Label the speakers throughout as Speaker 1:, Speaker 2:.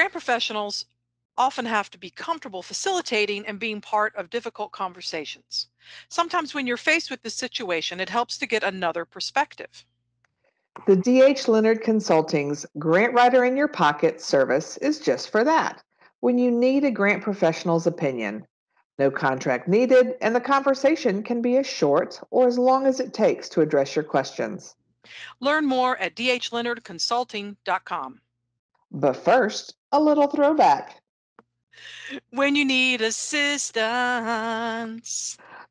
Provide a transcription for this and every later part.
Speaker 1: Grant professionals often have to be comfortable facilitating and being part of difficult conversations. Sometimes when you're faced with this situation, it helps to get another perspective.
Speaker 2: The DH Leonard Consulting's Grant Writer in Your Pocket service is just for that. When you need a grant professional's opinion, no contract needed, and the conversation can be as short or as long as it takes to address your questions.
Speaker 1: Learn more at dhleonardconsulting.com.
Speaker 2: But first, a little throwback.
Speaker 1: When you need assistance,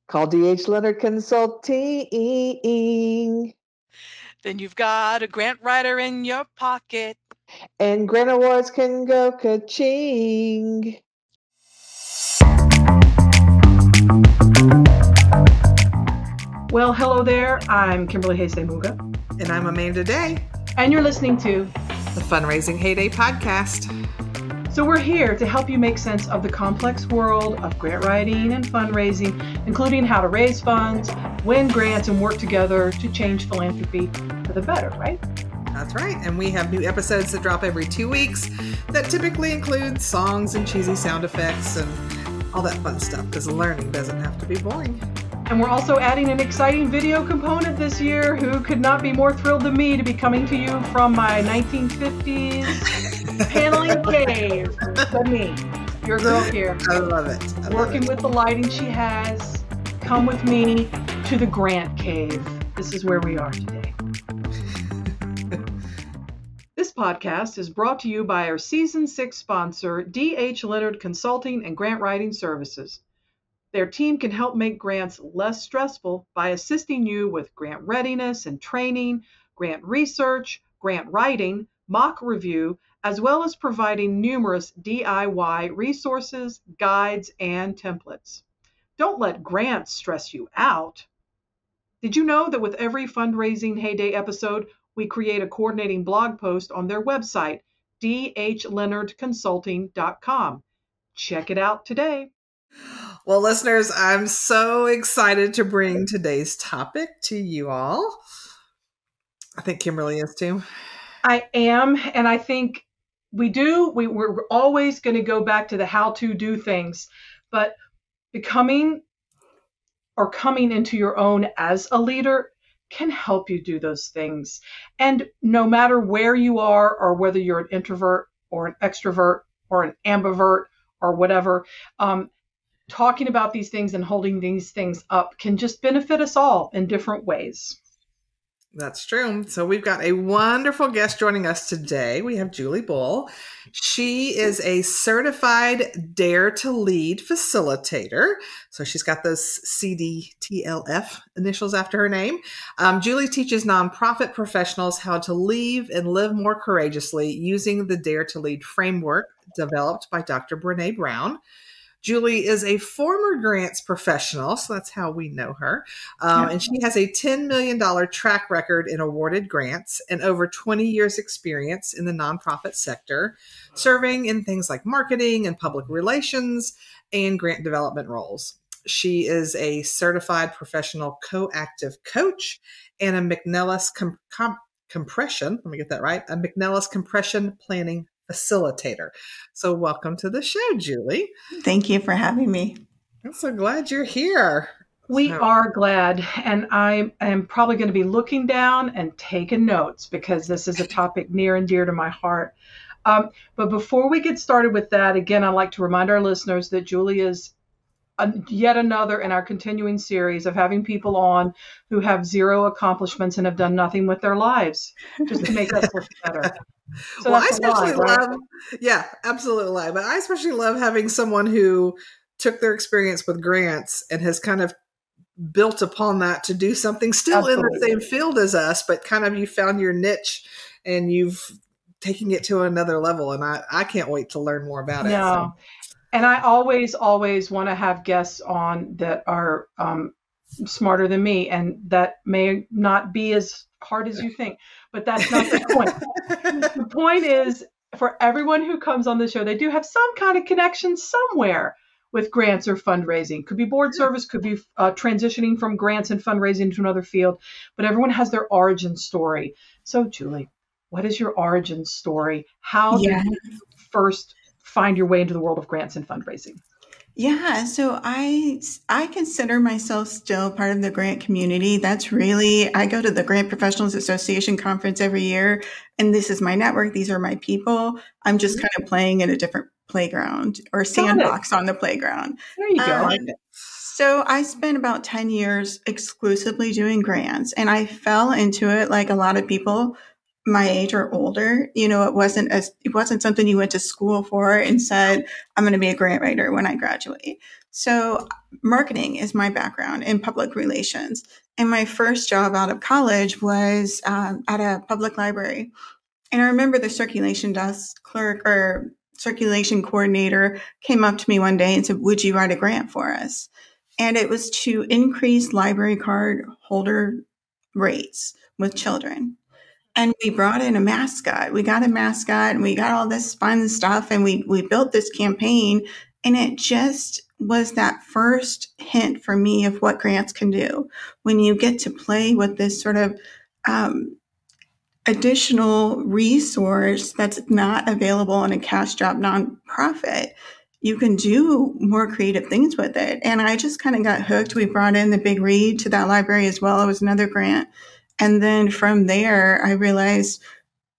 Speaker 2: call DH Leonard Consulting.
Speaker 1: Then you've got a grant writer in your pocket.
Speaker 2: And grant awards can go ka-ching.
Speaker 3: Well, hello there. I'm Kimberly Hayes Munga.
Speaker 4: And I'm Amanda Day.
Speaker 3: And you're listening to
Speaker 4: the Fundraising Heyday Podcast.
Speaker 3: So, we're here to help you make sense of the complex world of grant writing and fundraising, including how to raise funds, win grants, and work together to change philanthropy for the better, right?
Speaker 4: That's right. And we have new episodes that drop every two weeks that typically include songs and cheesy sound effects and all that fun stuff because learning doesn't have to be boring.
Speaker 3: And we're also adding an exciting video component this year. Who could not be more thrilled than me to be coming to you from my 1950s paneling cave than me, your girl here.
Speaker 4: I love it. I
Speaker 3: working
Speaker 4: love
Speaker 3: it. with the lighting she has. Come with me to the Grant Cave. This is where we are today. this podcast is brought to you by our season six sponsor, D.H. Leonard Consulting and Grant Writing Services. Their team can help make grants less stressful by assisting you with grant readiness and training, grant research, grant writing, mock review, as well as providing numerous DIY resources, guides, and templates. Don't let grants stress you out. Did you know that with every fundraising heyday episode, we create a coordinating blog post on their website, dhleonardconsulting.com? Check it out today.
Speaker 4: Well, listeners, I'm so excited to bring today's topic to you all. I think Kimberly is too.
Speaker 3: I am, and I think we do. We, we're always going to go back to the how to do things, but becoming or coming into your own as a leader can help you do those things. And no matter where you are, or whether you're an introvert or an extrovert or an ambivert or whatever, um, talking about these things and holding these things up can just benefit us all in different ways.
Speaker 4: That's true. So we've got a wonderful guest joining us today. We have Julie Boll. She is a certified Dare to Lead facilitator. So she's got those CDTLF initials after her name. Um, Julie teaches nonprofit professionals how to leave and live more courageously using the Dare to Lead framework developed by Dr. Brene Brown. Julie is a former grants professional, so that's how we know her. Um, yeah. And she has a $10 million track record in awarded grants and over 20 years' experience in the nonprofit sector, serving in things like marketing and public relations and grant development roles. She is a certified professional co-active coach and a McNellis com- com- compression, let me get that right, a McNellis compression planning facilitator. So, welcome to the show, Julie.
Speaker 5: Thank you for having me.
Speaker 4: I'm so glad you're here.
Speaker 3: We so. are glad, and I am probably going to be looking down and taking notes because this is a topic near and dear to my heart. Um, but before we get started with that, again, I'd like to remind our listeners that Julie is a, yet another in our continuing series of having people on who have zero accomplishments and have done nothing with their lives, just to make us look better.
Speaker 4: So well, I especially lie, love, right? yeah, absolutely lie. But I especially love having someone who took their experience with grants and has kind of built upon that to do something still absolutely. in the same field as us, but kind of you found your niche and you've taking it to another level. And I, I can't wait to learn more about it.
Speaker 3: Yeah. So. And I always, always want to have guests on that are um, smarter than me and that may not be as hard as you think. But that's not the point. the point is for everyone who comes on the show, they do have some kind of connection somewhere with grants or fundraising. Could be board service, could be uh, transitioning from grants and fundraising to another field, but everyone has their origin story. So, Julie, what is your origin story? How yeah. did you first find your way into the world of grants and fundraising?
Speaker 5: Yeah, so I I consider myself still part of the grant community. That's really I go to the Grant Professionals Association conference every year and this is my network, these are my people. I'm just mm-hmm. kind of playing in a different playground or sandbox on the playground.
Speaker 3: There you go. Um,
Speaker 5: so I spent about 10 years exclusively doing grants and I fell into it like a lot of people my age or older. You know, it wasn't as it wasn't something you went to school for and said, I'm going to be a grant writer when I graduate. So marketing is my background in public relations. And my first job out of college was um, at a public library. And I remember the circulation desk clerk or circulation coordinator came up to me one day and said, Would you write a grant for us? And it was to increase library card holder rates with children and we brought in a mascot. We got a mascot and we got all this fun stuff and we we built this campaign. And it just was that first hint for me of what grants can do. When you get to play with this sort of um, additional resource that's not available in a cash drop nonprofit you can do more creative things with it. And i just kind of got hooked. We brought in the big read to that library as well. It was another grant and then from there, I realized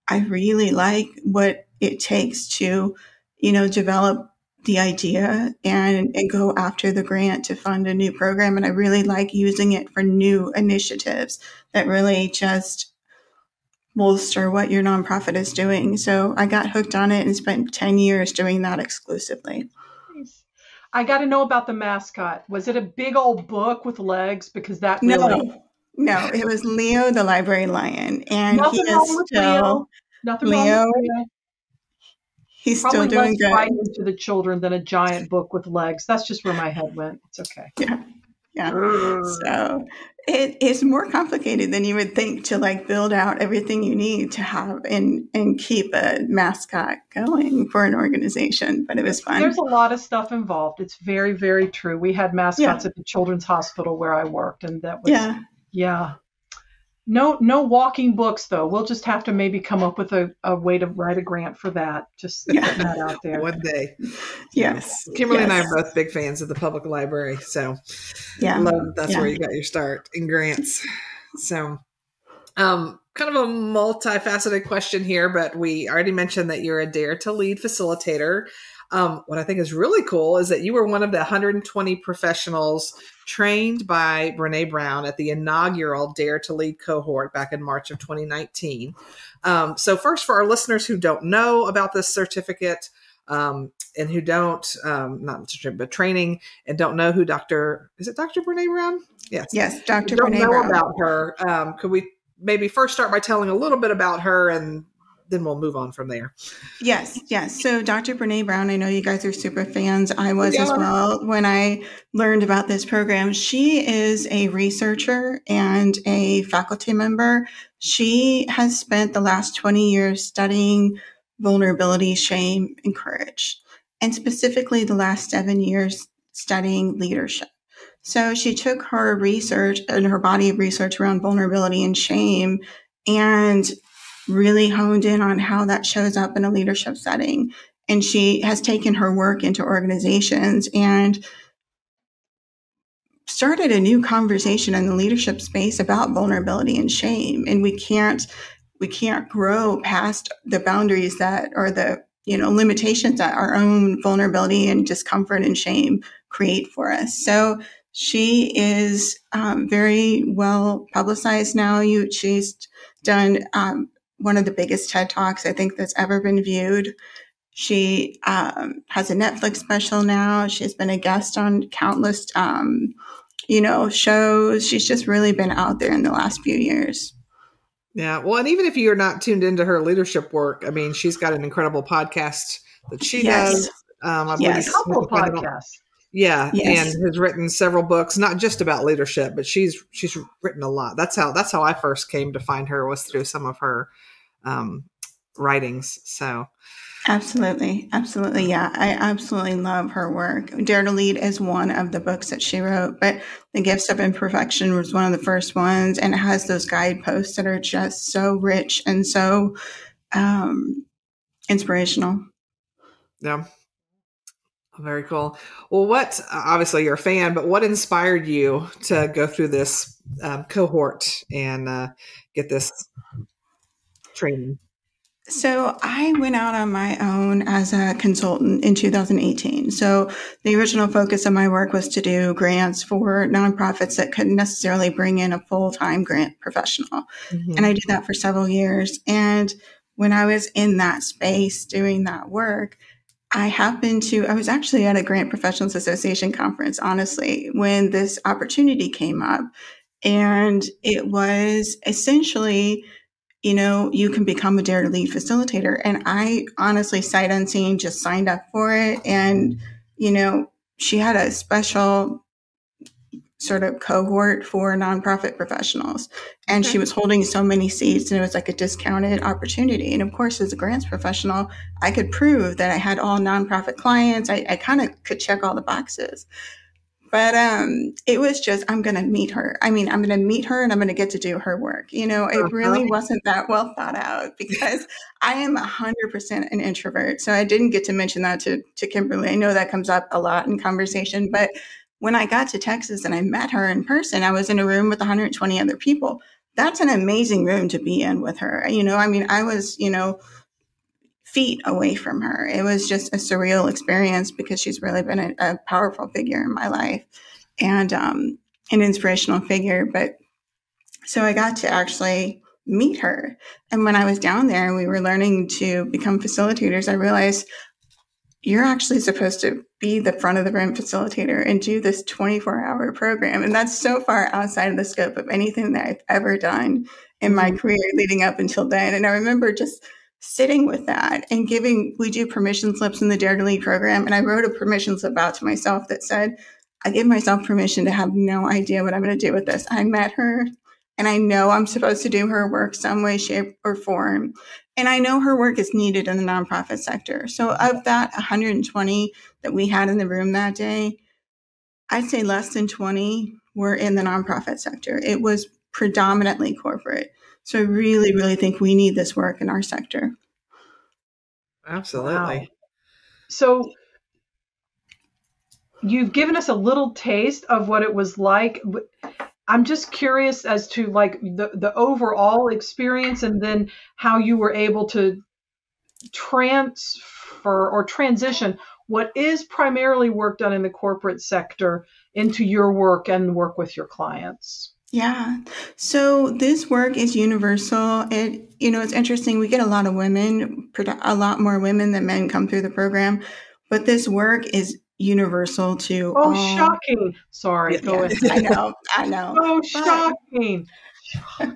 Speaker 5: I really like what it takes to, you know, develop the idea and, and go after the grant to fund a new program. And I really like using it for new initiatives that really just bolster what your nonprofit is doing. So I got hooked on it and spent 10 years doing that exclusively.
Speaker 3: I got to know about the mascot. Was it a big old book with legs? Because that really
Speaker 5: no. No, it was Leo the library lion, and Nothing he is still
Speaker 3: Leo. Nothing Leo. Leo.
Speaker 5: He's Probably still doing
Speaker 3: good. to the children than a giant book with legs. That's just where my head went. It's okay.
Speaker 5: Yeah, yeah. so it is more complicated than you would think to like build out everything you need to have and and keep a mascot going for an organization. But it was fun.
Speaker 3: There's a lot of stuff involved. It's very very true. We had mascots yeah. at the children's hospital where I worked, and that was
Speaker 5: yeah
Speaker 3: yeah. No, no walking books though. We'll just have to maybe come up with a, a way to write a grant for that. Just yeah. putting that out there.
Speaker 4: One day.
Speaker 5: Yes.
Speaker 4: Kimberly
Speaker 5: yes.
Speaker 4: and I are both big fans of the public library. So yeah, love that's yeah. where you got your start in grants. So um kind of a multifaceted question here, but we already mentioned that you're a Dare to Lead facilitator. Um, what I think is really cool is that you were one of the 120 professionals trained by Brene Brown at the inaugural Dare to Lead cohort back in March of 2019. Um, so, first, for our listeners who don't know about this certificate, um, and who don't um, not but training and don't know who Dr. is it Dr. Brene Brown?
Speaker 5: Yes, yes, Dr. Don't Brene know Brown.
Speaker 4: about her. Um, could we maybe first start by telling a little bit about her and then we'll move on from there.
Speaker 5: Yes, yes. So Dr. Brene Brown, I know you guys are super fans. I was yeah. as well when I learned about this program. She is a researcher and a faculty member. She has spent the last 20 years studying vulnerability, shame, and courage, and specifically the last seven years studying leadership. So she took her research and her body of research around vulnerability and shame and really honed in on how that shows up in a leadership setting. And she has taken her work into organizations and started a new conversation in the leadership space about vulnerability and shame. And we can't we can't grow past the boundaries that or the you know limitations that our own vulnerability and discomfort and shame create for us. So she is um, very well publicized now. You, she's done um, one of the biggest TED Talks I think that's ever been viewed. She um, has a Netflix special now. She's been a guest on countless, um, you know, shows. She's just really been out there in the last few years.
Speaker 4: Yeah, well, and even if you're not tuned into her leadership work, I mean, she's got an incredible podcast that she yes. does.
Speaker 3: Um, I yes, a couple podcasts.
Speaker 4: Yeah, yes. and has written several books, not just about leadership, but she's she's written a lot. That's how that's how I first came to find her was through some of her um, writings. So
Speaker 5: Absolutely. Absolutely. Yeah. I absolutely love her work. Dare to Lead is one of the books that she wrote, but The Gifts of Imperfection was one of the first ones. And it has those guideposts that are just so rich and so um, inspirational.
Speaker 4: Yeah. Very cool. Well, what obviously you're a fan, but what inspired you to go through this um, cohort and uh, get this training?
Speaker 5: So I went out on my own as a consultant in 2018. So the original focus of my work was to do grants for nonprofits that couldn't necessarily bring in a full-time grant professional. Mm-hmm. And I did that for several years. And when I was in that space doing that work, I happened to, I was actually at a Grant Professionals Association conference, honestly, when this opportunity came up. And it was essentially you know, you can become a Dare to Lead facilitator. And I honestly, sight unseen, just signed up for it. And, you know, she had a special sort of cohort for nonprofit professionals. And okay. she was holding so many seats and it was like a discounted opportunity. And of course, as a grants professional, I could prove that I had all nonprofit clients. I, I kind of could check all the boxes. But um, it was just, I'm going to meet her. I mean, I'm going to meet her and I'm going to get to do her work. You know, it really uh-huh. wasn't that well thought out because I am 100% an introvert. So I didn't get to mention that to, to Kimberly. I know that comes up a lot in conversation. But when I got to Texas and I met her in person, I was in a room with 120 other people. That's an amazing room to be in with her. You know, I mean, I was, you know, feet away from her. It was just a surreal experience because she's really been a, a powerful figure in my life and um, an inspirational figure. But so I got to actually meet her. And when I was down there and we were learning to become facilitators, I realized you're actually supposed to be the front of the room facilitator and do this 24 hour program. And that's so far outside of the scope of anything that I've ever done in my mm-hmm. career leading up until then. And I remember just sitting with that and giving, we do permission slips in the Dare to Lead program. And I wrote a permission slip out to myself that said, I give myself permission to have no idea what I'm going to do with this. I met her and I know I'm supposed to do her work some way, shape, or form. And I know her work is needed in the nonprofit sector. So, of that 120 that we had in the room that day, I'd say less than 20 were in the nonprofit sector. It was predominantly corporate. So I really, really think we need this work in our sector.
Speaker 4: Absolutely. Wow.
Speaker 3: So you've given us a little taste of what it was like. I'm just curious as to like the, the overall experience and then how you were able to transfer or transition what is primarily work done in the corporate sector into your work and work with your clients.
Speaker 5: Yeah. So this work is universal. It, you know, it's interesting. We get a lot of women, a lot more women than men come through the program, but this work is universal to.
Speaker 3: Oh, all... shocking! Sorry,
Speaker 5: yeah, go ahead. I know, I know.
Speaker 3: Oh, shocking!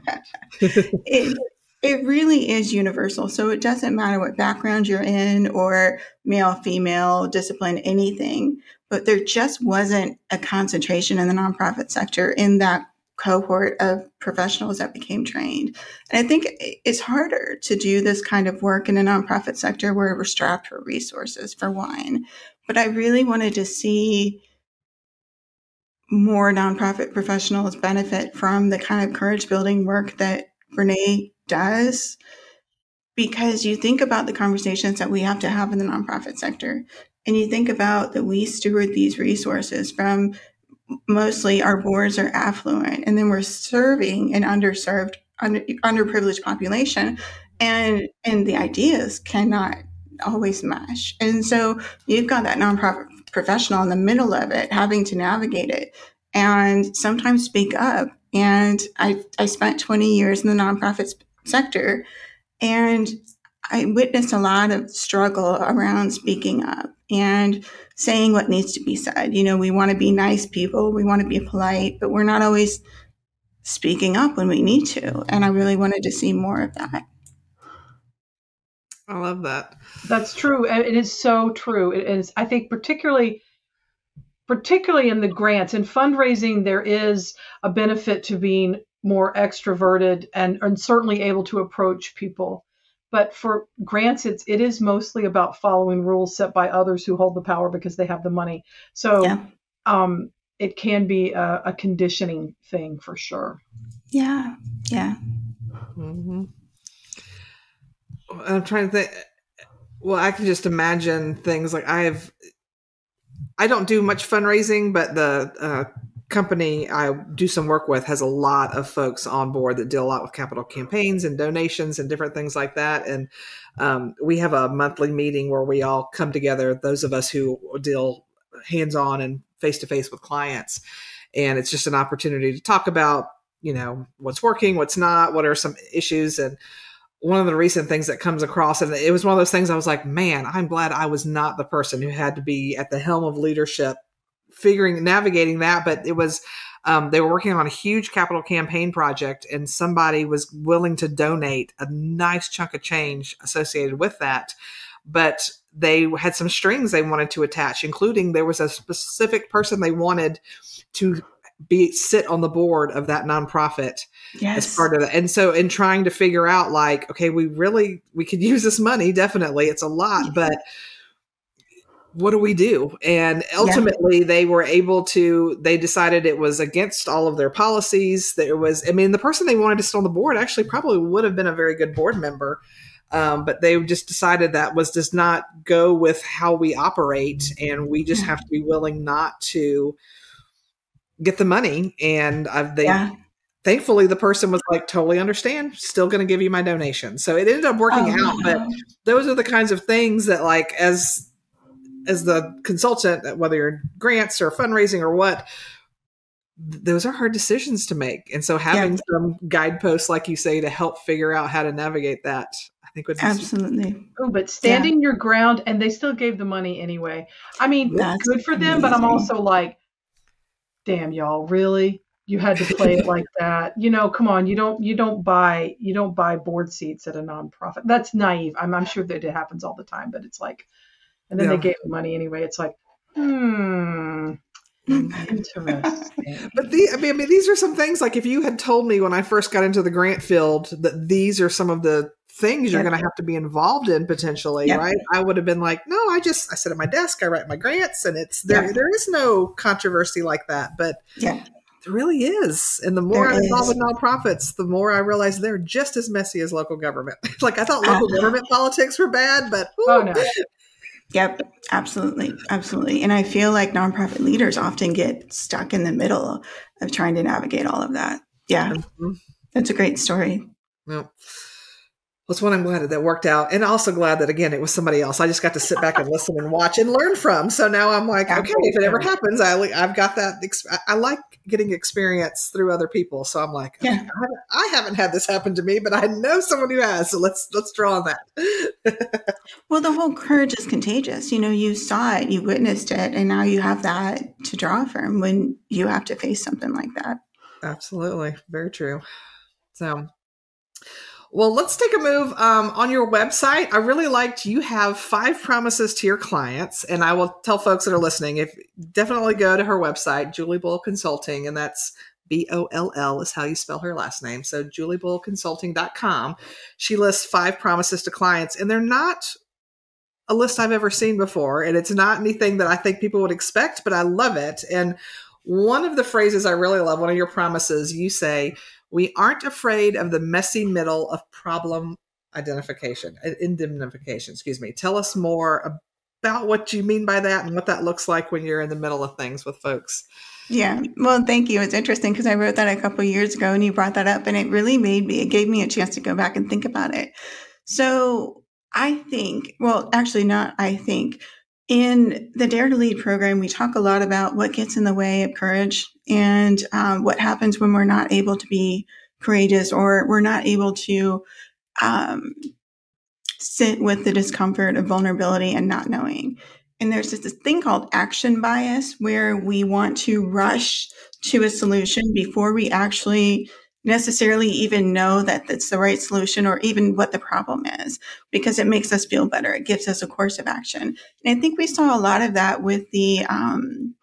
Speaker 5: it, it really is universal. So it doesn't matter what background you're in or male, female, discipline, anything. But there just wasn't a concentration in the nonprofit sector in that cohort of professionals that became trained. And I think it's harder to do this kind of work in a nonprofit sector where we're strapped for resources, for one. But I really wanted to see more nonprofit professionals benefit from the kind of courage building work that Renee does. Because you think about the conversations that we have to have in the nonprofit sector, and you think about that we steward these resources from mostly our boards are affluent and then we're serving an underserved under, underprivileged population and and the ideas cannot always mesh. And so you've got that nonprofit professional in the middle of it having to navigate it and sometimes speak up. And i i spent 20 years in the nonprofit sector and i witnessed a lot of struggle around speaking up and saying what needs to be said. You know, we want to be nice people, we want to be polite, but we're not always speaking up when we need to. And I really wanted to see more of that.
Speaker 4: I love that.
Speaker 3: That's true. It is so true. It is, I think, particularly particularly in the grants and fundraising, there is a benefit to being more extroverted and, and certainly able to approach people but for grants it's it is mostly about following rules set by others who hold the power because they have the money so
Speaker 5: Yeah.
Speaker 3: um it can be a, a conditioning thing for sure
Speaker 5: Yeah. Yeah.
Speaker 4: hmm I'm trying to think. Well, I can just imagine things like I have. I don't do much fundraising, but the uh, company I do some work with has a lot of folks on board that deal a lot with capital campaigns and donations and different things like that. And um, we have a monthly meeting where we all come together, those of us who deal hands on and face to face with clients. And it's just an opportunity to talk about, you know, what's working, what's not, what are some issues. And one of the recent things that comes across, and it was one of those things I was like, man, I'm glad I was not the person who had to be at the helm of leadership, figuring, navigating that. But it was, um, they were working on a huge capital campaign project, and somebody was willing to donate a nice chunk of change associated with that. But they had some strings they wanted to attach, including there was a specific person they wanted to be sit on the board of that nonprofit
Speaker 5: Yes.
Speaker 4: as part of that. And so in trying to figure out like, okay, we really we could use this money, definitely. It's a lot, but what do we do? And ultimately they were able to they decided it was against all of their policies. There was I mean, the person they wanted to sit on the board actually probably would have been a very good board member. Um, but they just decided that was does not go with how we operate and we just have to be willing not to get the money and I've they
Speaker 5: yeah.
Speaker 4: thankfully the person was like totally understand still going to give you my donation so it ended up working
Speaker 5: Oh,
Speaker 4: out but those are the kinds of things that like as as the consultant whether you're grants or fundraising or what those are hard decisions to make. And so having some guideposts like you say to help figure out how to navigate that i think would
Speaker 5: Absolutely.
Speaker 3: oh but standing your ground and they still gave the money anyway. I mean
Speaker 5: That's
Speaker 3: good for them but i'm also like damn y'all really? You had to play it like that. You know come on you don't you don't buy you don't buy board seats at a nonprofit. That's naive. I'm, I'm sure that it happens all the time but it's like and then
Speaker 4: Yeah.
Speaker 3: they gave the money anyway it's like hmm interesting
Speaker 4: but the, I mean, I mean, these are some things like if you had told me when I first got into the grant field that these are some of the things you're going to have to be involved in potentially, right? I would have been like, no, I just I sit at my desk, I write my grants, and it's there. There is no controversy like that, but
Speaker 5: Yeah.
Speaker 4: there really is. And the more
Speaker 5: There
Speaker 4: I'm involved with nonprofits, the more I realize they're just as messy as local government. like I thought local government politics were bad, but
Speaker 3: oh no
Speaker 5: Yep, absolutely, absolutely. And I feel like nonprofit leaders often get stuck in the middle of trying to navigate all of that. Yeah,
Speaker 4: Mhm.
Speaker 5: that's a great story.
Speaker 4: Well, that's one I'm glad that that worked out, and also glad that again it was somebody else. I just got to sit back and listen and watch and learn from. So now I'm like, okay, if it ever happens, I I've got that. I- I like getting experience through other people. So I'm like, okay,
Speaker 5: Yeah.
Speaker 4: I, haven't, I haven't had this happen to me, but I know someone who has. So let's let's draw on that.
Speaker 5: Well, the whole courage is contagious. You know, you saw it, you witnessed it, and now you have that to draw from when you have to face something like that.
Speaker 4: Absolutely. Very true. So, well, let's take a move um, on your website. I really liked you have five promises to your clients, and I will tell folks that are listening if definitely go to her website, Julie Boll Consulting, and that's B O L L is how you spell her last name. So, juliebollconsulting.com. She lists five promises to clients, and they're not a list I've ever seen before, and it's not anything that I think people would expect, but I love it. And one of the phrases I really love, one of your promises, you say, We aren't afraid of the messy middle of problem identification, uh, indemnification, excuse me. Tell us more about what you mean by that and what that looks like when you're in the middle of things with folks.
Speaker 5: Yeah. Well, thank you. It's interesting because I wrote that a couple years ago and you brought that up and it really made me, it gave me a chance to go back and think about it. So I think, well, actually, not I think, in the Dare to Lead program, we talk a lot about what gets in the way of courage and um, what happens when we're not able to be courageous or we're not able to um, sit with the discomfort of vulnerability and not knowing. And there's this thing called action bias where we want to rush to a solution before we actually necessarily even know that it's the right solution or even what the problem is because it makes us feel better. It gives us a course of action. And I think we saw a lot of that with the um,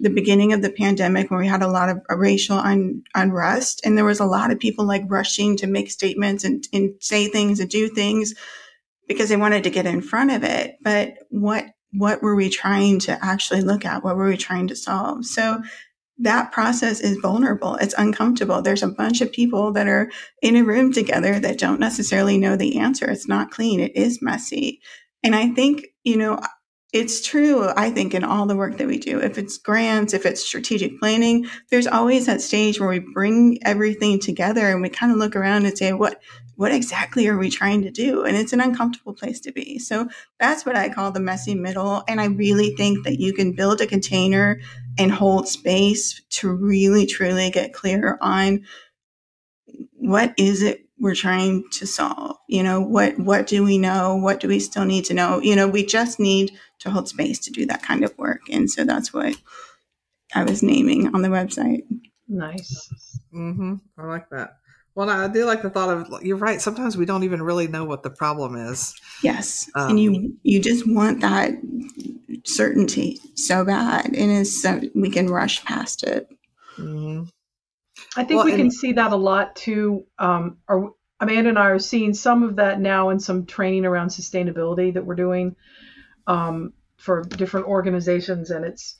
Speaker 5: the beginning of the pandemic when we had a lot of racial un- unrest and there was a lot of people like rushing to make statements and, and say things and do things because they wanted to get in front of it. But what what were we trying to actually look at? What were we trying to solve? So that process is vulnerable. It's uncomfortable. There's a bunch of people that are in a room together that don't necessarily know the answer. It's not clean. It is messy. And I think, you know, it's true, I think, in all the work that we do. If it's grants, if it's strategic planning, there's always that stage where we bring everything together and we kind of look around and say, what what exactly are we trying to do? And it's an uncomfortable place to be. So that's what I call the messy middle. And I really think that you can build a container and hold space to really truly get clear on what is it we're trying to solve you know what what do we know what do we still need to know you know we just need to hold space to do that kind of work and so that's what i was naming on the website
Speaker 3: Nice.
Speaker 4: Mm-hmm. I like that. Well, I do like the thought of you're right. Sometimes we don't even really know what the problem is.
Speaker 5: yes
Speaker 4: Um,
Speaker 5: and you you just want that certainty so bad and it's so we can rush past it
Speaker 4: hmm
Speaker 3: I think
Speaker 4: Well,
Speaker 3: we
Speaker 4: and-
Speaker 3: can see that a lot too. Um, or Amanda and I are seeing some of that now in some training around sustainability that we're doing um, for different organizations, and it's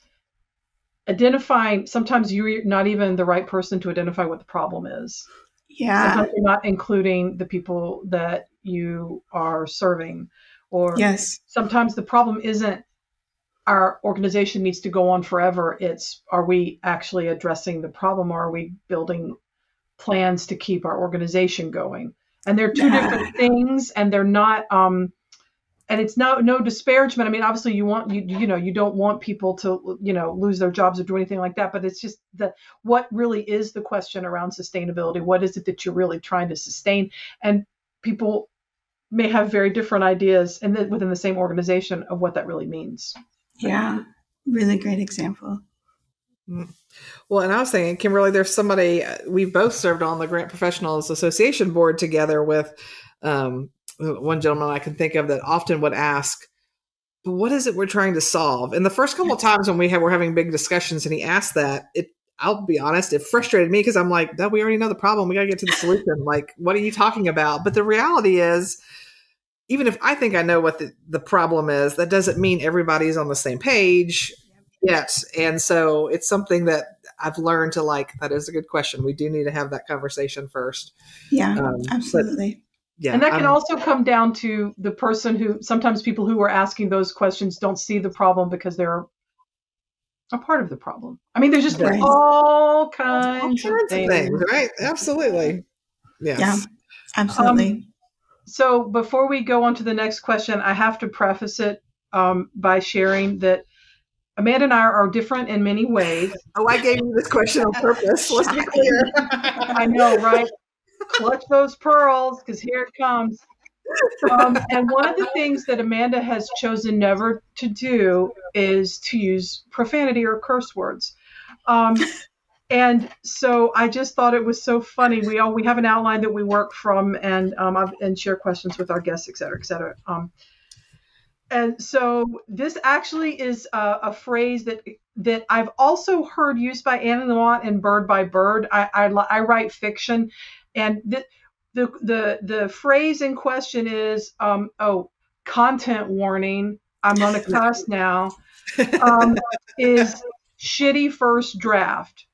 Speaker 3: identifying. Sometimes you're not even the right person to identify what the problem is.
Speaker 5: yeah
Speaker 3: Sometimes you're not including the people that you are serving, or
Speaker 5: yes
Speaker 3: sometimes the problem isn't our organization needs to go on forever. It's are we actually addressing the problem or are we building plans to keep our organization going? And they're two
Speaker 5: Yeah.
Speaker 3: different things and they're not um and it's no no disparagement. I mean, obviously you want you you know, you don't want people to you know lose their jobs or do anything like that, but it's just that what really is the question around sustainability? What is it that you're really trying to sustain? And people may have very different ideas and then within the same organization of what that really means.
Speaker 5: yeah really great example
Speaker 4: Well, and I was thinking, Kimberly, there's somebody uh, we've both served on the Grant Professionals Association board together with um, one gentleman I can think of that often would ask, "But what is it we're trying to solve?" And the first couple of times when we had, were having big discussions, and he asked that, it I'll be honest, it frustrated me because I'm like, "That we already know the problem. We got to get to the solution. like, what are you talking about?" But the reality is. Even if I think I know what the, the problem is, that doesn't mean everybody's on the same page yet. And so it's something that I've learned to like. That is a good question. We do need to have that conversation first.
Speaker 5: yeah
Speaker 4: Um,
Speaker 5: absolutely
Speaker 4: yeah,
Speaker 3: and that can
Speaker 4: I'm-
Speaker 3: also come down to the person who sometimes people who are asking those questions don't see the problem because they're a part of the problem. I mean, there's just
Speaker 5: Right.
Speaker 3: all
Speaker 4: all
Speaker 3: kinds,
Speaker 4: kinds of things, right? Absolutely. Yes.
Speaker 5: Yeah. absolutely
Speaker 3: So before we go on to the next question, I have to preface it um, by sharing that Amanda and I are different in many ways.
Speaker 4: Oh, I gave you this question on purpose. Let's be clear.
Speaker 3: I know, right? Clutch those pearls because here it comes. Um, and one of the things that Amanda has chosen never to do is to use profanity or curse words. Um, and so I just thought it was so funny. We all we have an outline that we work from and um, and share questions with our guests, et cetera, et cetera. Um, and so this actually is a, a phrase that that I've also heard used by Anne Lamott in Bird by Bird. I, I, I write fiction, and the, the the the phrase in question is um, oh content warning. I'm gonna cuss now. Um, is shitty first draft.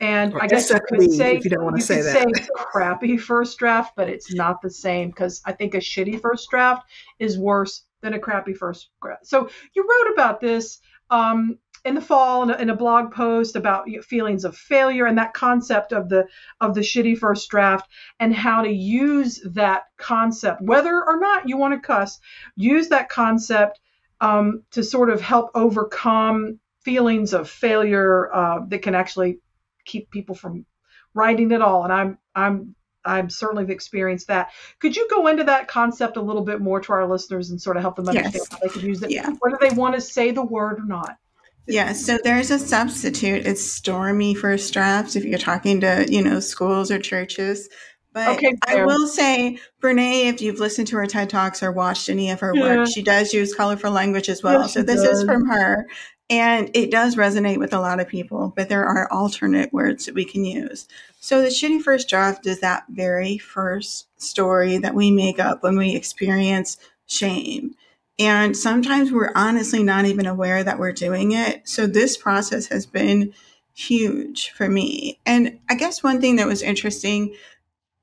Speaker 3: And
Speaker 4: Or
Speaker 3: I guess you could say
Speaker 4: if you don't wanna
Speaker 3: you
Speaker 4: say that.
Speaker 3: say crappy first draft, but it's not the same because I think a shitty first draft is worse than a crappy first draft. So you wrote about this um, in the fall in a, in a blog post about feelings of failure and that concept of the of the shitty first draft and how to use that concept, whether or not you want to cuss, use that concept um, to sort of help overcome feelings of failure uh, that can actually keep people from writing at all. And I'm I'm I'm certainly experienced that. Could you go into that concept a little bit more to our listeners and sort of help them understand
Speaker 5: Yes.
Speaker 3: how they could use it,
Speaker 5: Yeah.
Speaker 3: whether they want to say the word or not?
Speaker 5: Yeah, so there's a substitute. It's stormy first drafts if you're talking to, you know, schools or churches. But
Speaker 3: Okay,
Speaker 5: I will say, Brene, if you've listened to her TED Talks or watched any of her
Speaker 3: Yeah.
Speaker 5: work, she does use colorful language as well.
Speaker 3: Yeah,
Speaker 5: so this is from her. And it does resonate with a lot of people, but there are alternate words that we can use. So the shitty first draft is that very first story that we make up when we experience shame. And sometimes we're honestly not even aware that we're doing it. So this process has been huge for me. And I guess one thing that was interesting,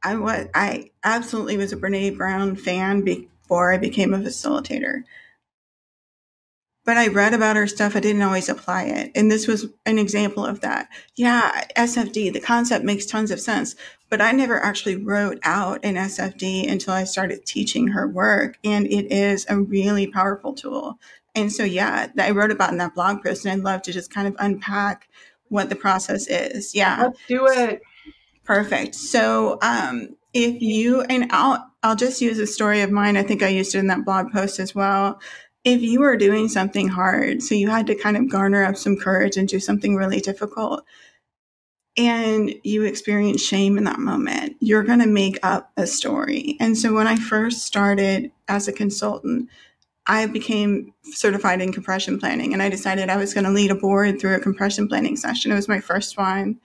Speaker 5: I was I absolutely was a Brene Brown fan before I became a facilitator but I read about her stuff. I didn't always apply it. And this was an example of that. Yeah, SFD, the concept makes tons of sense, but I never actually wrote out an SFD until I started teaching her work. And it is a really powerful tool. And so, yeah, I wrote about in that blog post, and I'd love to just kind of unpack what the process is. Yeah.
Speaker 3: Let's do it.
Speaker 5: Perfect. So, um, if you and I'll I'll just use a story of mine. I think I used it in that blog post as well if you were doing something hard, so you had to kind of garner up some courage and do something really difficult, and you experience shame in that moment, you're going to make up a story. And so when I first started as a consultant, I became certified in compression planning and I decided I was going to lead a board through a compression planning session. It was my first one.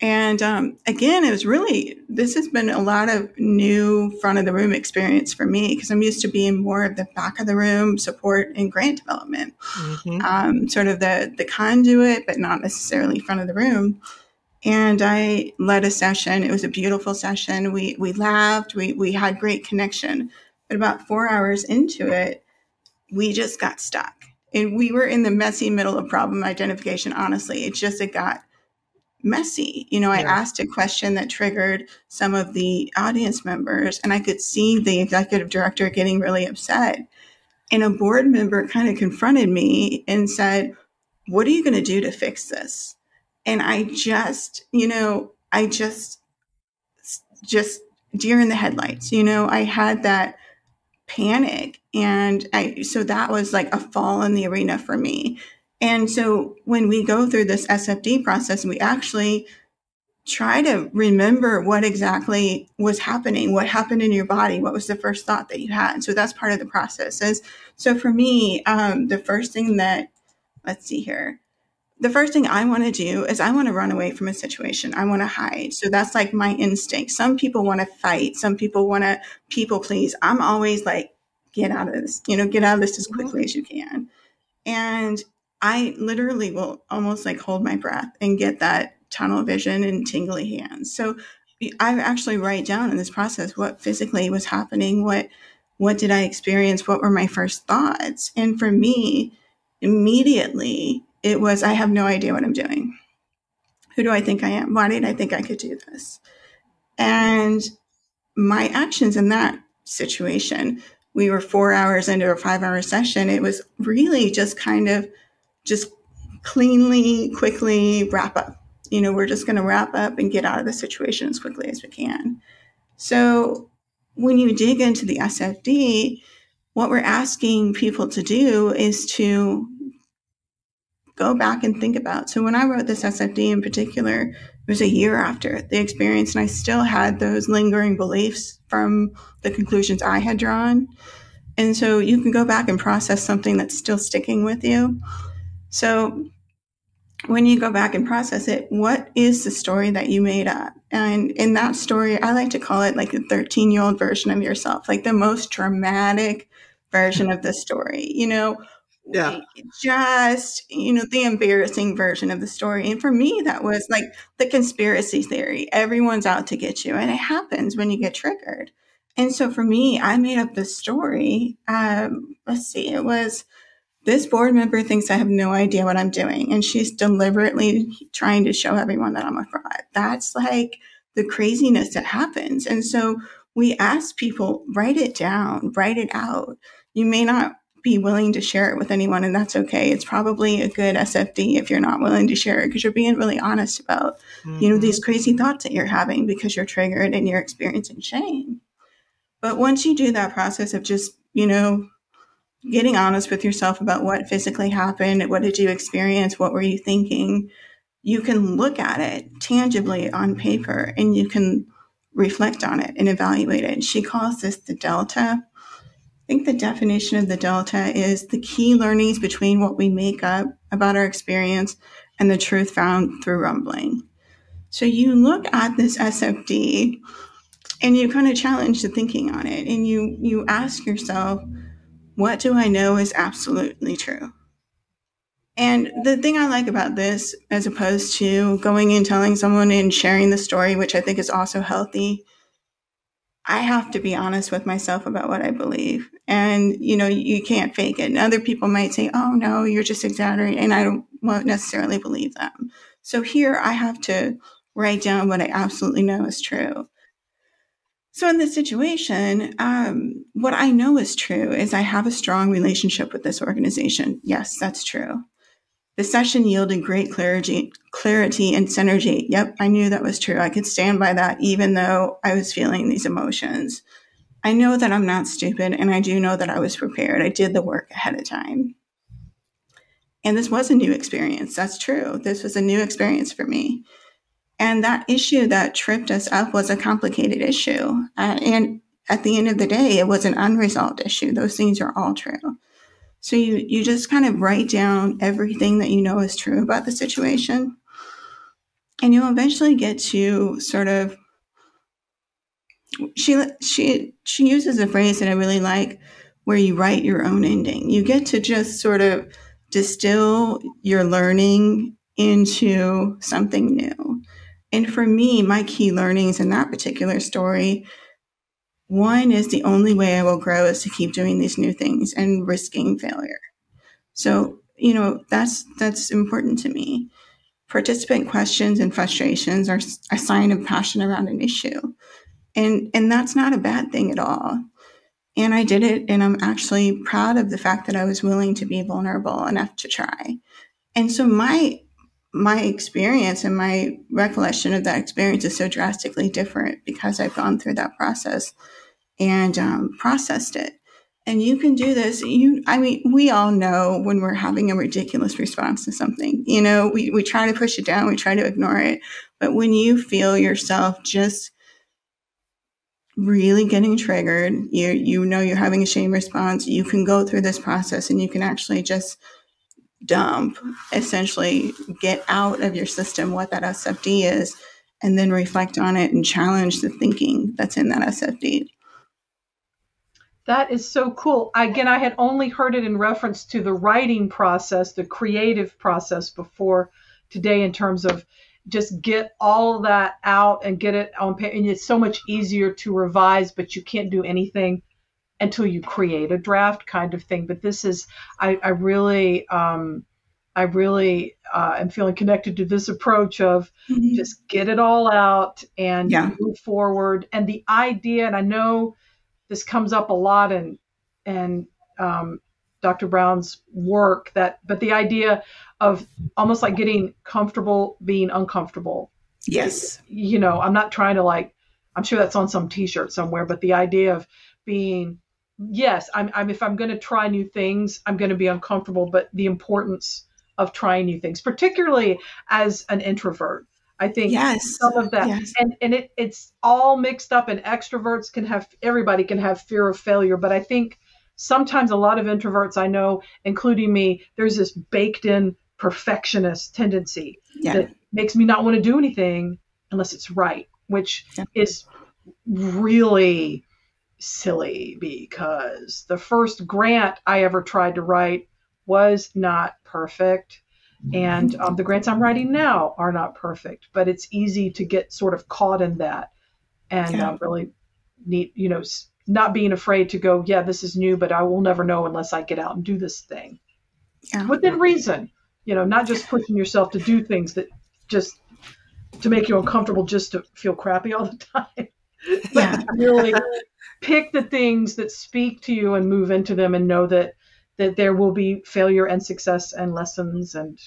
Speaker 5: And um, again, it was really, this has been a lot of new front of the room experience for me because I'm used to being more of the back of the room support and grant development, mm-hmm. um, sort of the, the conduit, but not necessarily front of the room. And I led a session. It was a beautiful session. We, we laughed, we, we had great connection. But about four hours into it, we just got stuck. And we were in the messy middle of problem identification, honestly. It just, it got messy. You know, I yeah. asked a question that triggered some of the audience members, and I could see the executive director getting really upset. And a board member kind of confronted me and said, What are you going to do to fix this? And I just, you know, I just, just deer in the headlights. You know, I had that panic. And I, so that was like a fall in the arena for me. And so when we go through this SFD process, we actually try to remember what exactly was happening, what happened in your body, what was the first thought that you had. And so that's part of the process. Is so for me, um, the first thing that let's see here, the first thing I want to do is I want to run away from a situation. I want to hide. So that's like my instinct. Some people want to fight. Some people want to people please. I'm always like, get out of this. You know, get out of this as quickly as you can. And I literally will almost like hold my breath and get that tunnel vision and tingly hands. So I actually write down in this process what physically was happening, what what did I experience, what were my first thoughts. And for me, immediately it was I have no idea what I'm doing. Who do I think I am? Why did I think I could do this? And my actions in that situation, we were four hours into a five hour session. It was really just kind of just cleanly, quickly wrap up. You know, we're just going to wrap up and get out of the situation as quickly as we can. So when you dig into the SFD, what we're asking people to do is to go back and think about. So when I wrote this SFD in particular, it was a year after the experience, and I still had those lingering beliefs from the conclusions I had drawn. And so you can go back and process something that's still sticking with you. So when you go back and process it, what is the story that you made up? And in that story, I like to call it like a 13 year old version of yourself, like the most dramatic version of the story, you know?
Speaker 4: Yeah.
Speaker 5: Just, you know, the embarrassing version of the story. And for me, that was like the conspiracy theory. Everyone's out to get you. And it happens when you get triggered. And so for me, I made up this story. Um, let's see, it was this board member thinks I have no idea what I'm doing. And she's deliberately trying to show everyone that I'm a fraud. That's like the craziness that happens. And so we ask people, write it down, write it out. You may not be willing to share it with anyone, and that's okay. It's probably a good SFD if you're not willing to share it because you're being really honest about, mm-hmm. you know, these mm-hmm. crazy thoughts that you're having because you're triggered and you're experiencing shame. But once you do that process of just, you know, getting honest with yourself about what physically happened, what did you experience, what were you thinking, you can look at it tangibly on paper and you can reflect on it and evaluate it. She calls this the delta. I think the definition of the delta is the key learnings between what we make up about our experience and the truth found through rumbling. So you look at this SFD and you kind of challenge the thinking on it and you you ask yourself, what do I know is absolutely true? And the thing I like about this, as opposed to going and telling someone and sharing the story, which I think is also healthy, I have to be honest with myself about what I believe. And, you know, you can't fake it. And other people might say, oh, no, you're just exaggerating. And I don't, won't necessarily believe them. So here I have to write down what I absolutely know is true. So in this situation, um, what I know is true is I have a strong relationship with this organization. Yes, that's true. The session yielded great clarity, clarity and synergy. Yep, I knew that was true. I could stand by that even though I was feeling these emotions. I know that I'm not stupid and I do know that I was prepared. I did the work ahead of time. And this was a new experience. That's true. This was a new experience for me. And that issue that tripped us up was a complicated issue. Uh, and at the end of the day, it was an unresolved issue. Those things are all true. So you, you just kind of write down everything that you know is true about the situation. And you'll eventually get to sort of she she she uses a phrase that I really like where you write your own ending. You get to just sort of distill your learning into something new. And for me, my key learnings in that particular story one is the only way I will grow is to keep doing these new things and risking failure. So, you know, that's that's important to me. Participant questions and frustrations are a sign of passion around an issue. And and that's not a bad thing at all. And I did it and I'm actually proud of the fact that I was willing to be vulnerable enough to try. And so my my experience and my recollection of that experience is so drastically different because I've gone through that process and um, processed it. And you can do this. You, I mean, we all know when we're having a ridiculous response to something. You know, we, we try to push it down, we try to ignore it. But when you feel yourself just really getting triggered, you you know you're having a shame response, you can go through this process and you can actually just dump, essentially get out of your system what that SFD is, and then reflect on it and challenge the thinking that's in that SFD.
Speaker 3: That is so cool. Again, I had only heard it in reference to the writing process, the creative process before today, in terms of just get all that out and get it on paper. And it's so much easier to revise, but you can't do anything until you create a draft kind of thing. But this is, I, I really, um, I really uh, am feeling connected to this approach of mm-hmm. just get it all out and yeah. move forward. And the idea, and I know this comes up a lot in and um, Dr. Brown's work that but the idea of almost like getting comfortable being uncomfortable.
Speaker 5: Yes.
Speaker 3: You know, I'm not trying to like I'm sure that's on some t-shirt somewhere, but the idea of being yes, I'm, I'm if I'm going to try new things, I'm going to be uncomfortable, but the importance of trying new things, particularly as an introvert. I think
Speaker 5: yes.
Speaker 3: some of that, yes. and and it it's all mixed up. And extroverts can have everybody can have fear of failure, but I think sometimes a lot of introverts I know, including me, there's this baked in perfectionist tendency yeah. that makes me not want to do anything unless it's right, which yeah. is really silly because the first grant I ever tried to write was not perfect and um, the grants I'm writing now are not perfect, but it's easy to get sort of caught in that and yeah. uh, really need, you know, not being afraid to go, yeah, this is new, but I will never know unless I get out and do this thing yeah. within reason, you know, not just pushing yourself to do things that just to make you uncomfortable just to feel crappy all the time. yeah. really pick the things that speak to you and move into them and know that that there will be failure and success and lessons and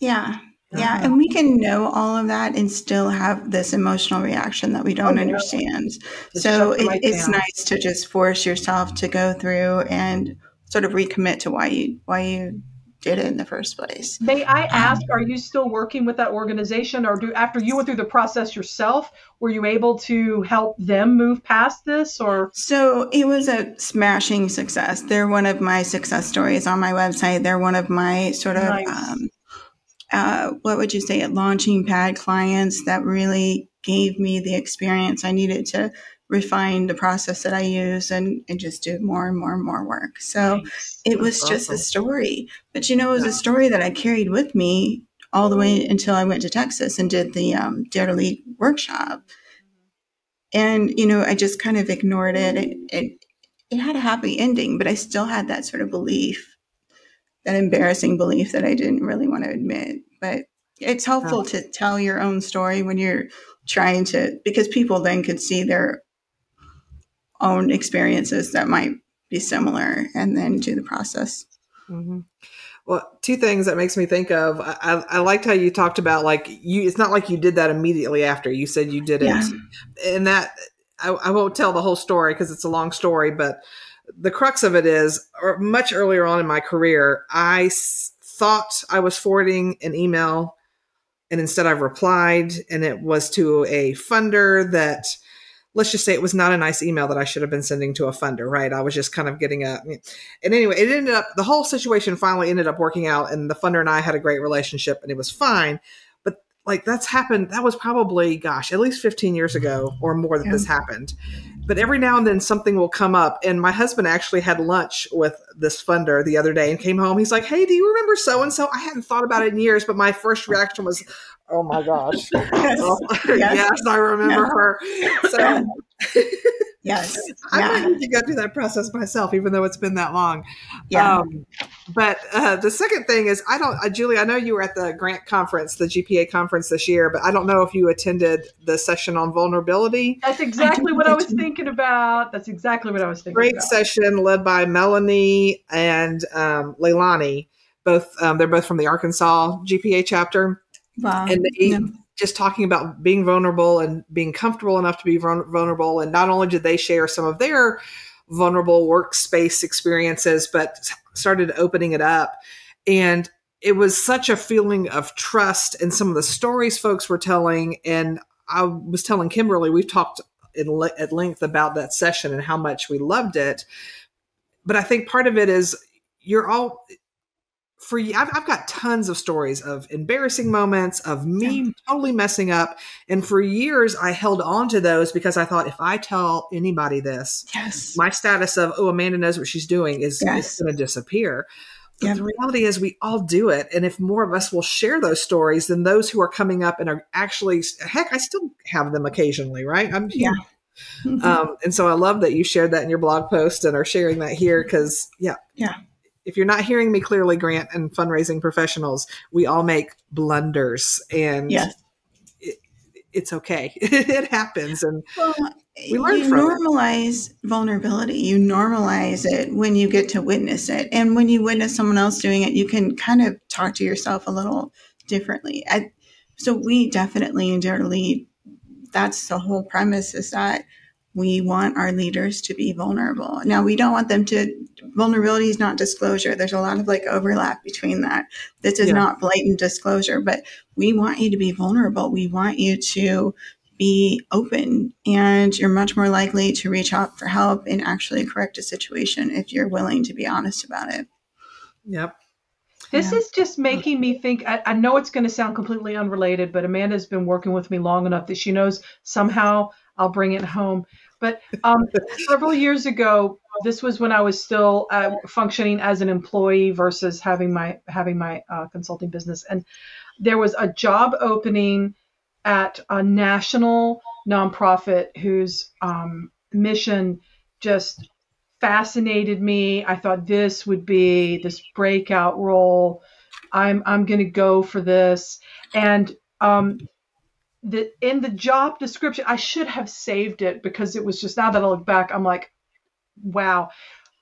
Speaker 5: yeah. Yeah. And we can know all of that and still have this emotional reaction that we oh, don't oh, understand. So it, it's nice to just force yourself to go through and sort of recommit to why you why you did it in the first place.
Speaker 3: May I ask, um, are you still working with that organization or do after you went through the process yourself, were you able to help them move past this or
Speaker 5: So it was a smashing success. They're one of my success stories on my website. They're one of my sort of nice. um, uh, what would you say, at launching pad clients that really gave me the experience I needed to refine the process that I use and, and just do more and more and more work. So nice. it was That's just awesome. a story. But you know, it was yeah. a story that I carried with me all the way until I went to Texas and did the um, Dare to Lead workshop. And, you know, I just kind of ignored it. It, it. it had a happy ending, but I still had that sort of belief, that embarrassing belief that I didn't really want to admit. But it's helpful to tell your own story when you're trying to, because people then could see their own experiences that might be similar and then do the process.
Speaker 4: Mm-hmm. Well, two things that makes me think of. I, I, liked how you talked about like you. It's not like you did that immediately after. You said you did it, yeah. and that I, I, won't tell the whole story because it's a long story. But the crux of it is, or much earlier on in my career, I s- thought I was forwarding an email, and instead I replied, and it was to a funder that let's just say it was not a nice email that I should have been sending to a funder, right? I was just kind of getting a, and anyway, it ended up, the whole situation finally ended up working out and the funder and I had a great relationship and it was fine. But like that's happened, that was probably, gosh, at least 15 years ago or more that yeah. this happened. But every now and then something will come up. And my husband actually had lunch with this funder the other day and came home. He's like, Hey, do you remember so and so? I hadn't thought about it in years, but my first reaction was, Oh my gosh. yes. Yes. yes. I remember her. So
Speaker 5: yes.
Speaker 4: I yeah. might need to go through that process myself, even though it's been that long. Yeah. Um, but uh, the second thing is, I don't, uh, Julie, I know you were at the grant conference, the GPA conference this year, but I don't know if you attended the session on vulnerability.
Speaker 3: That's exactly I what I was thinking about. That's exactly what I was thinking
Speaker 4: Great
Speaker 3: about.
Speaker 4: session led by Melanie and um, Leilani. Both, um, they're both from the Arkansas GPA chapter
Speaker 5: Wow.
Speaker 4: And they, yeah. Just talking about being vulnerable and being comfortable enough to be vulnerable. And not only did they share some of their vulnerable workspace experiences, but started opening it up. And it was such a feeling of trust and some of the stories folks were telling. And I was telling Kimberly, we've talked in, at length about that session and how much we loved it. But I think part of it is you're all for I've, I've got tons of stories of embarrassing moments of me yeah. totally messing up. And for years i held on to those because i thought if i tell anybody this
Speaker 5: yes.
Speaker 4: my status of oh amanda knows what she's doing is, yes. going to disappear. But the reality is we all do it. And if more of us will share those stories then those who are coming up and are actually heck i still have them occasionally right? I'm
Speaker 5: yeah.
Speaker 4: mm-hmm. um, and so i love that you shared that in your blog post and are sharing that here because yeah.
Speaker 5: Yeah
Speaker 4: if you're not hearing me clearly, Grant and fundraising professionals, we all make blunders and
Speaker 5: yes.
Speaker 4: it, it's okay. it happens. And well, we
Speaker 5: learn you normalize it. vulnerability. You normalize it when you get to witness it. And when you witness someone else doing it, you can kind of talk to yourself a little differently. I, so we definitely in Dare Lead, that's the whole premise is that we want our leaders to be vulnerable. Now, we don't want them to, vulnerability is not disclosure. There's a lot of like overlap between that. This is yeah. not blatant disclosure, but we want you to be vulnerable. We want you to be open and you're much more likely to reach out for help and actually correct a situation if you're willing to be honest about it.
Speaker 4: Yep.
Speaker 3: This yeah. is just making me think. I, I know it's going to sound completely unrelated, but Amanda's been working with me long enough that she knows somehow I'll bring it home. But um, several years ago, this was when I was still uh, functioning as an employee versus having my having my uh, consulting business, and there was a job opening at a national nonprofit whose um, mission just fascinated me. I thought this would be this breakout role. I'm I'm going to go for this, and um, the in the job description i should have saved it because it was just now that i look back i'm like wow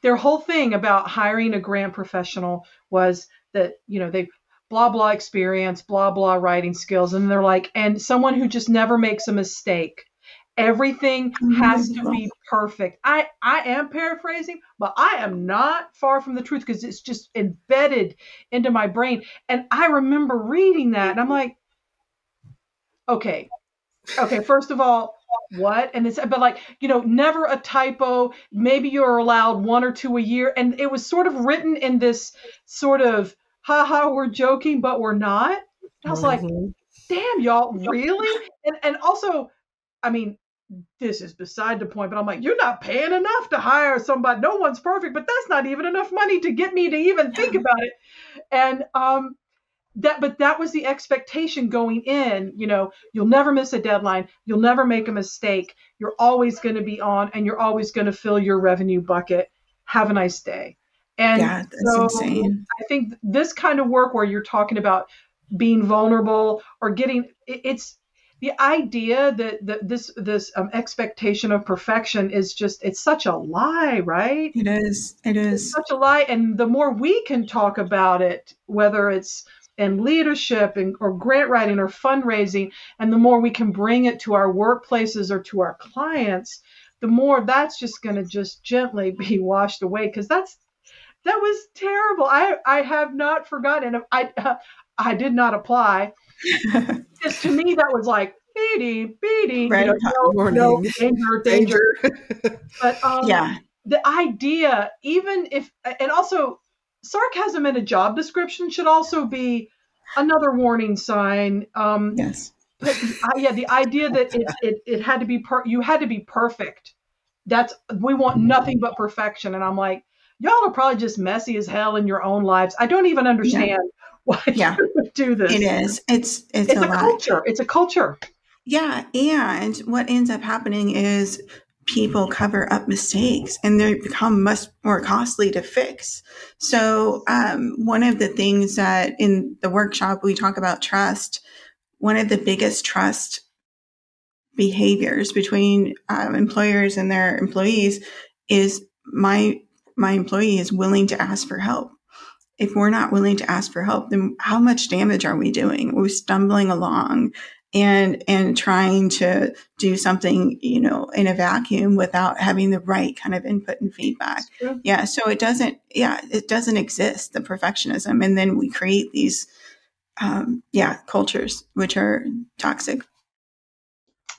Speaker 3: their whole thing about hiring a grant professional was that you know they blah blah experience blah blah writing skills and they're like and someone who just never makes a mistake everything has to be perfect. I I am paraphrasing, but I am not far from the truth because it's just embedded into my brain. And I remember reading that and I'm like, okay, okay, first of all, what? And it's but like, you know, never a typo. Maybe you're allowed one or two a year. And it was sort of written in this sort of haha, we're joking, but we're not. I was like,
Speaker 4: Mhm.
Speaker 3: damn, y'all, really? And and also, I mean, this is beside the point, but I'm like, you're not paying enough to hire somebody. No one's perfect, but that's not even enough money to get me to even think about it. And um that but that was the expectation going in, you know, you'll never miss a deadline, you'll never make a mistake, you're always going to be on and you're always going to fill your revenue bucket. Have a nice day. And
Speaker 5: Yeah, that's
Speaker 3: so
Speaker 5: insane.
Speaker 3: I think this kind of work where you're talking about being vulnerable or getting it's the idea that, that this this um, expectation of perfection is just it's such a lie right
Speaker 5: It is. It
Speaker 3: it's such a lie and the more we can talk about it whether it's in leadership and, or grant writing or fundraising and the more we can bring it to our workplaces or to our clients the more that's just going to just gently be washed away because that's that was terrible i i have not forgotten i uh, i did not apply because to me that was like beady beady
Speaker 5: Right.
Speaker 3: you know, no, no, danger danger
Speaker 4: Danger.
Speaker 3: but um
Speaker 5: yeah.
Speaker 3: the idea even if and also sarcasm in a job description should also be another warning sign. Um
Speaker 5: Yes.
Speaker 3: but I, yeah the idea that it, it, it had to be per, you had to be perfect. That's we want nothing but perfection. And i'm like y'all are probably just messy as hell in your own lives. I don't even understand why
Speaker 5: Yeah.
Speaker 3: you would do this.
Speaker 5: It is. It's it's,
Speaker 3: it's
Speaker 5: a
Speaker 3: a culture. It's a culture.
Speaker 5: Yeah, and what ends up happening is people cover up mistakes and they become much more costly to fix. So, um, one of the things that in the workshop we talk about trust, one of the biggest trust behaviors between um, employers and their employees is my my employee is willing to ask for help. If we're not willing to ask for help, then how much damage are we doing? We're stumbling along and and trying to do something you know in a vacuum without having the right kind of input and feedback. Yeah so it doesn't yeah it doesn't exist the perfectionism and then we create these um, yeah cultures which are toxic.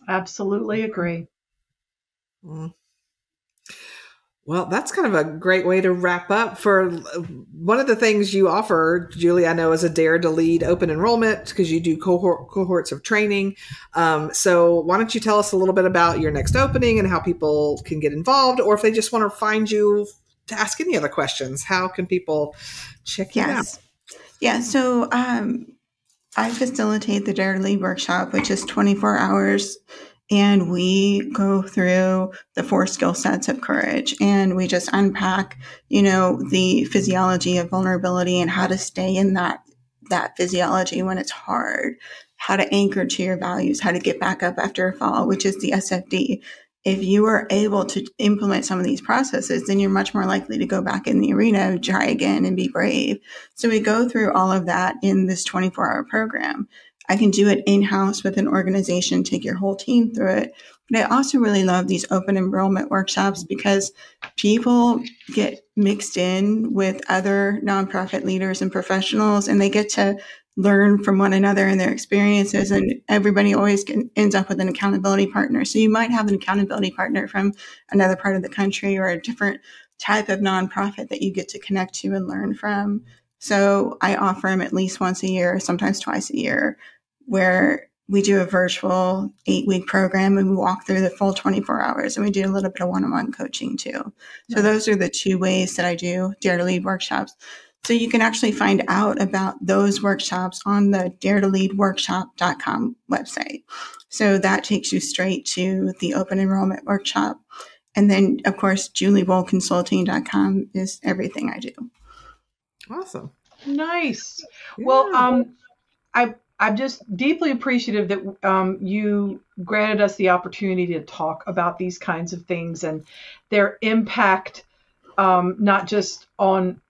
Speaker 3: Absolutely agree.
Speaker 4: Mm. Well, that's kind of a great way to wrap up. For one of the things you offer, Julie, I know is a Dare to Lead open enrollment because you do cohort, cohorts of training. Um, so, why don't you tell us a little bit about your next opening and how people can get involved, or if they just want to find you to ask any other questions, how can people check you out?
Speaker 5: yes yeah so um, i facilitate the dare to lead workshop which is 24 hours and we go through the four skill sets of courage and we just unpack you know the physiology of vulnerability and how to stay in that that physiology when it's hard how to anchor to your values how to get back up after a fall which is the sfd if you are able to implement some of these processes then you're much more likely to go back in the arena try again and be brave. So we go through all of that in this 24 hour program I can do it in house with an organization, take your whole team through it. But I also really love these open enrollment workshops because people get mixed in with other nonprofit leaders and professionals, and they get to learn from one another and their experiences. And everybody always can, ends up with an accountability partner. So you might have an accountability partner from another part of the country or a different type of nonprofit that you get to connect to and learn from. So I offer them at least once a year, sometimes twice a year where we do a virtual eight week program and we walk through the full 24 hours and we do a little bit of one on one coaching too. So, those are the two ways that I do Dare to Lead workshops. So, you can actually find out about those workshops on the dare to lead workshop.com website. So, that takes you straight to the open enrollment workshop. And then, of course, juliebollconsulting.com is everything I do.
Speaker 4: Awesome.
Speaker 3: Nice. Well, um, I I'm just deeply appreciative that um, you granted us the opportunity to talk about these kinds of things and their impact, um, not just on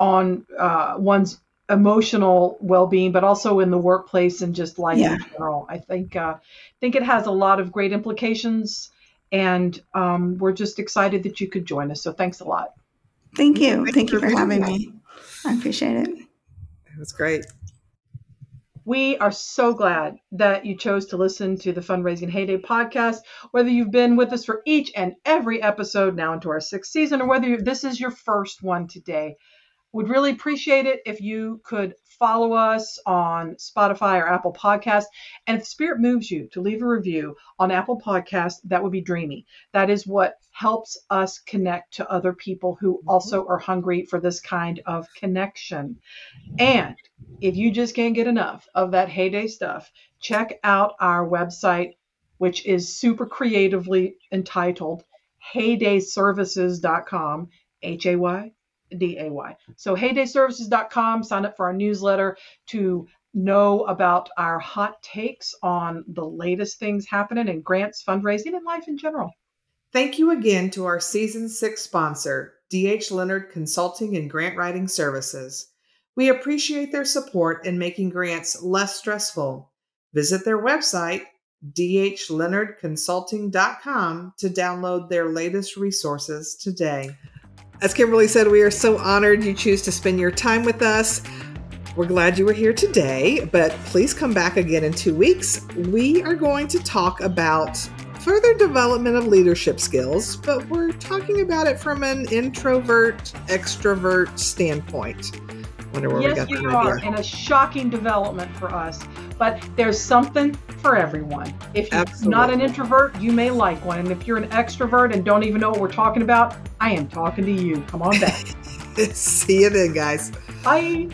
Speaker 3: on uh, one's emotional well-being, but also in the workplace and just life
Speaker 5: Yeah.
Speaker 3: in general. I think uh, think it has a lot of great implications, and um, we're just excited that you could join us. So thanks a lot.
Speaker 5: Thank you.
Speaker 4: Thanks
Speaker 5: Thank you
Speaker 4: for
Speaker 5: for having
Speaker 4: here.
Speaker 5: me. I appreciate it.
Speaker 4: It was great.
Speaker 3: We are so glad that you chose to listen to the Fundraising Heyday podcast. Whether you've been with us for each and every episode now into our sixth season, or whether this is your first one today, would really appreciate it if you could follow us on Spotify or Apple Podcasts. And if the spirit moves you to leave a review on Apple Podcasts, that would be dreamy. That is what helps us connect to other people who mm-hmm. also are hungry for this kind of connection. And if you just can't get enough of that heyday stuff, check out our website, which is super creatively entitled heydayservices.com, H A Y D A Y. So, heydayservices.com, sign up for our newsletter to know about our hot takes on the latest things happening in grants, fundraising, and life in general.
Speaker 4: Thank you again to our season six sponsor, DH Leonard Consulting and Grant Writing Services. We appreciate their support in making grants less stressful. Visit their website, dhleonardconsulting.com, to download their latest resources today. As Kimberly said, we are so honored you choose to spend your time with us. We're glad you were here today, but please come back again in two weeks. We are going to talk about further development of leadership skills, but we're talking about it from an introvert extrovert standpoint. Wonder where we
Speaker 3: yes,
Speaker 4: got
Speaker 3: we
Speaker 4: that
Speaker 3: are,
Speaker 4: idea.
Speaker 3: and a shocking development for us. But there's something for everyone. If you're not an introvert, you may like one. And if you're an extrovert and don't even know what we're talking about, I am talking to you. Come on back.
Speaker 4: See you then, guys.
Speaker 3: Bye.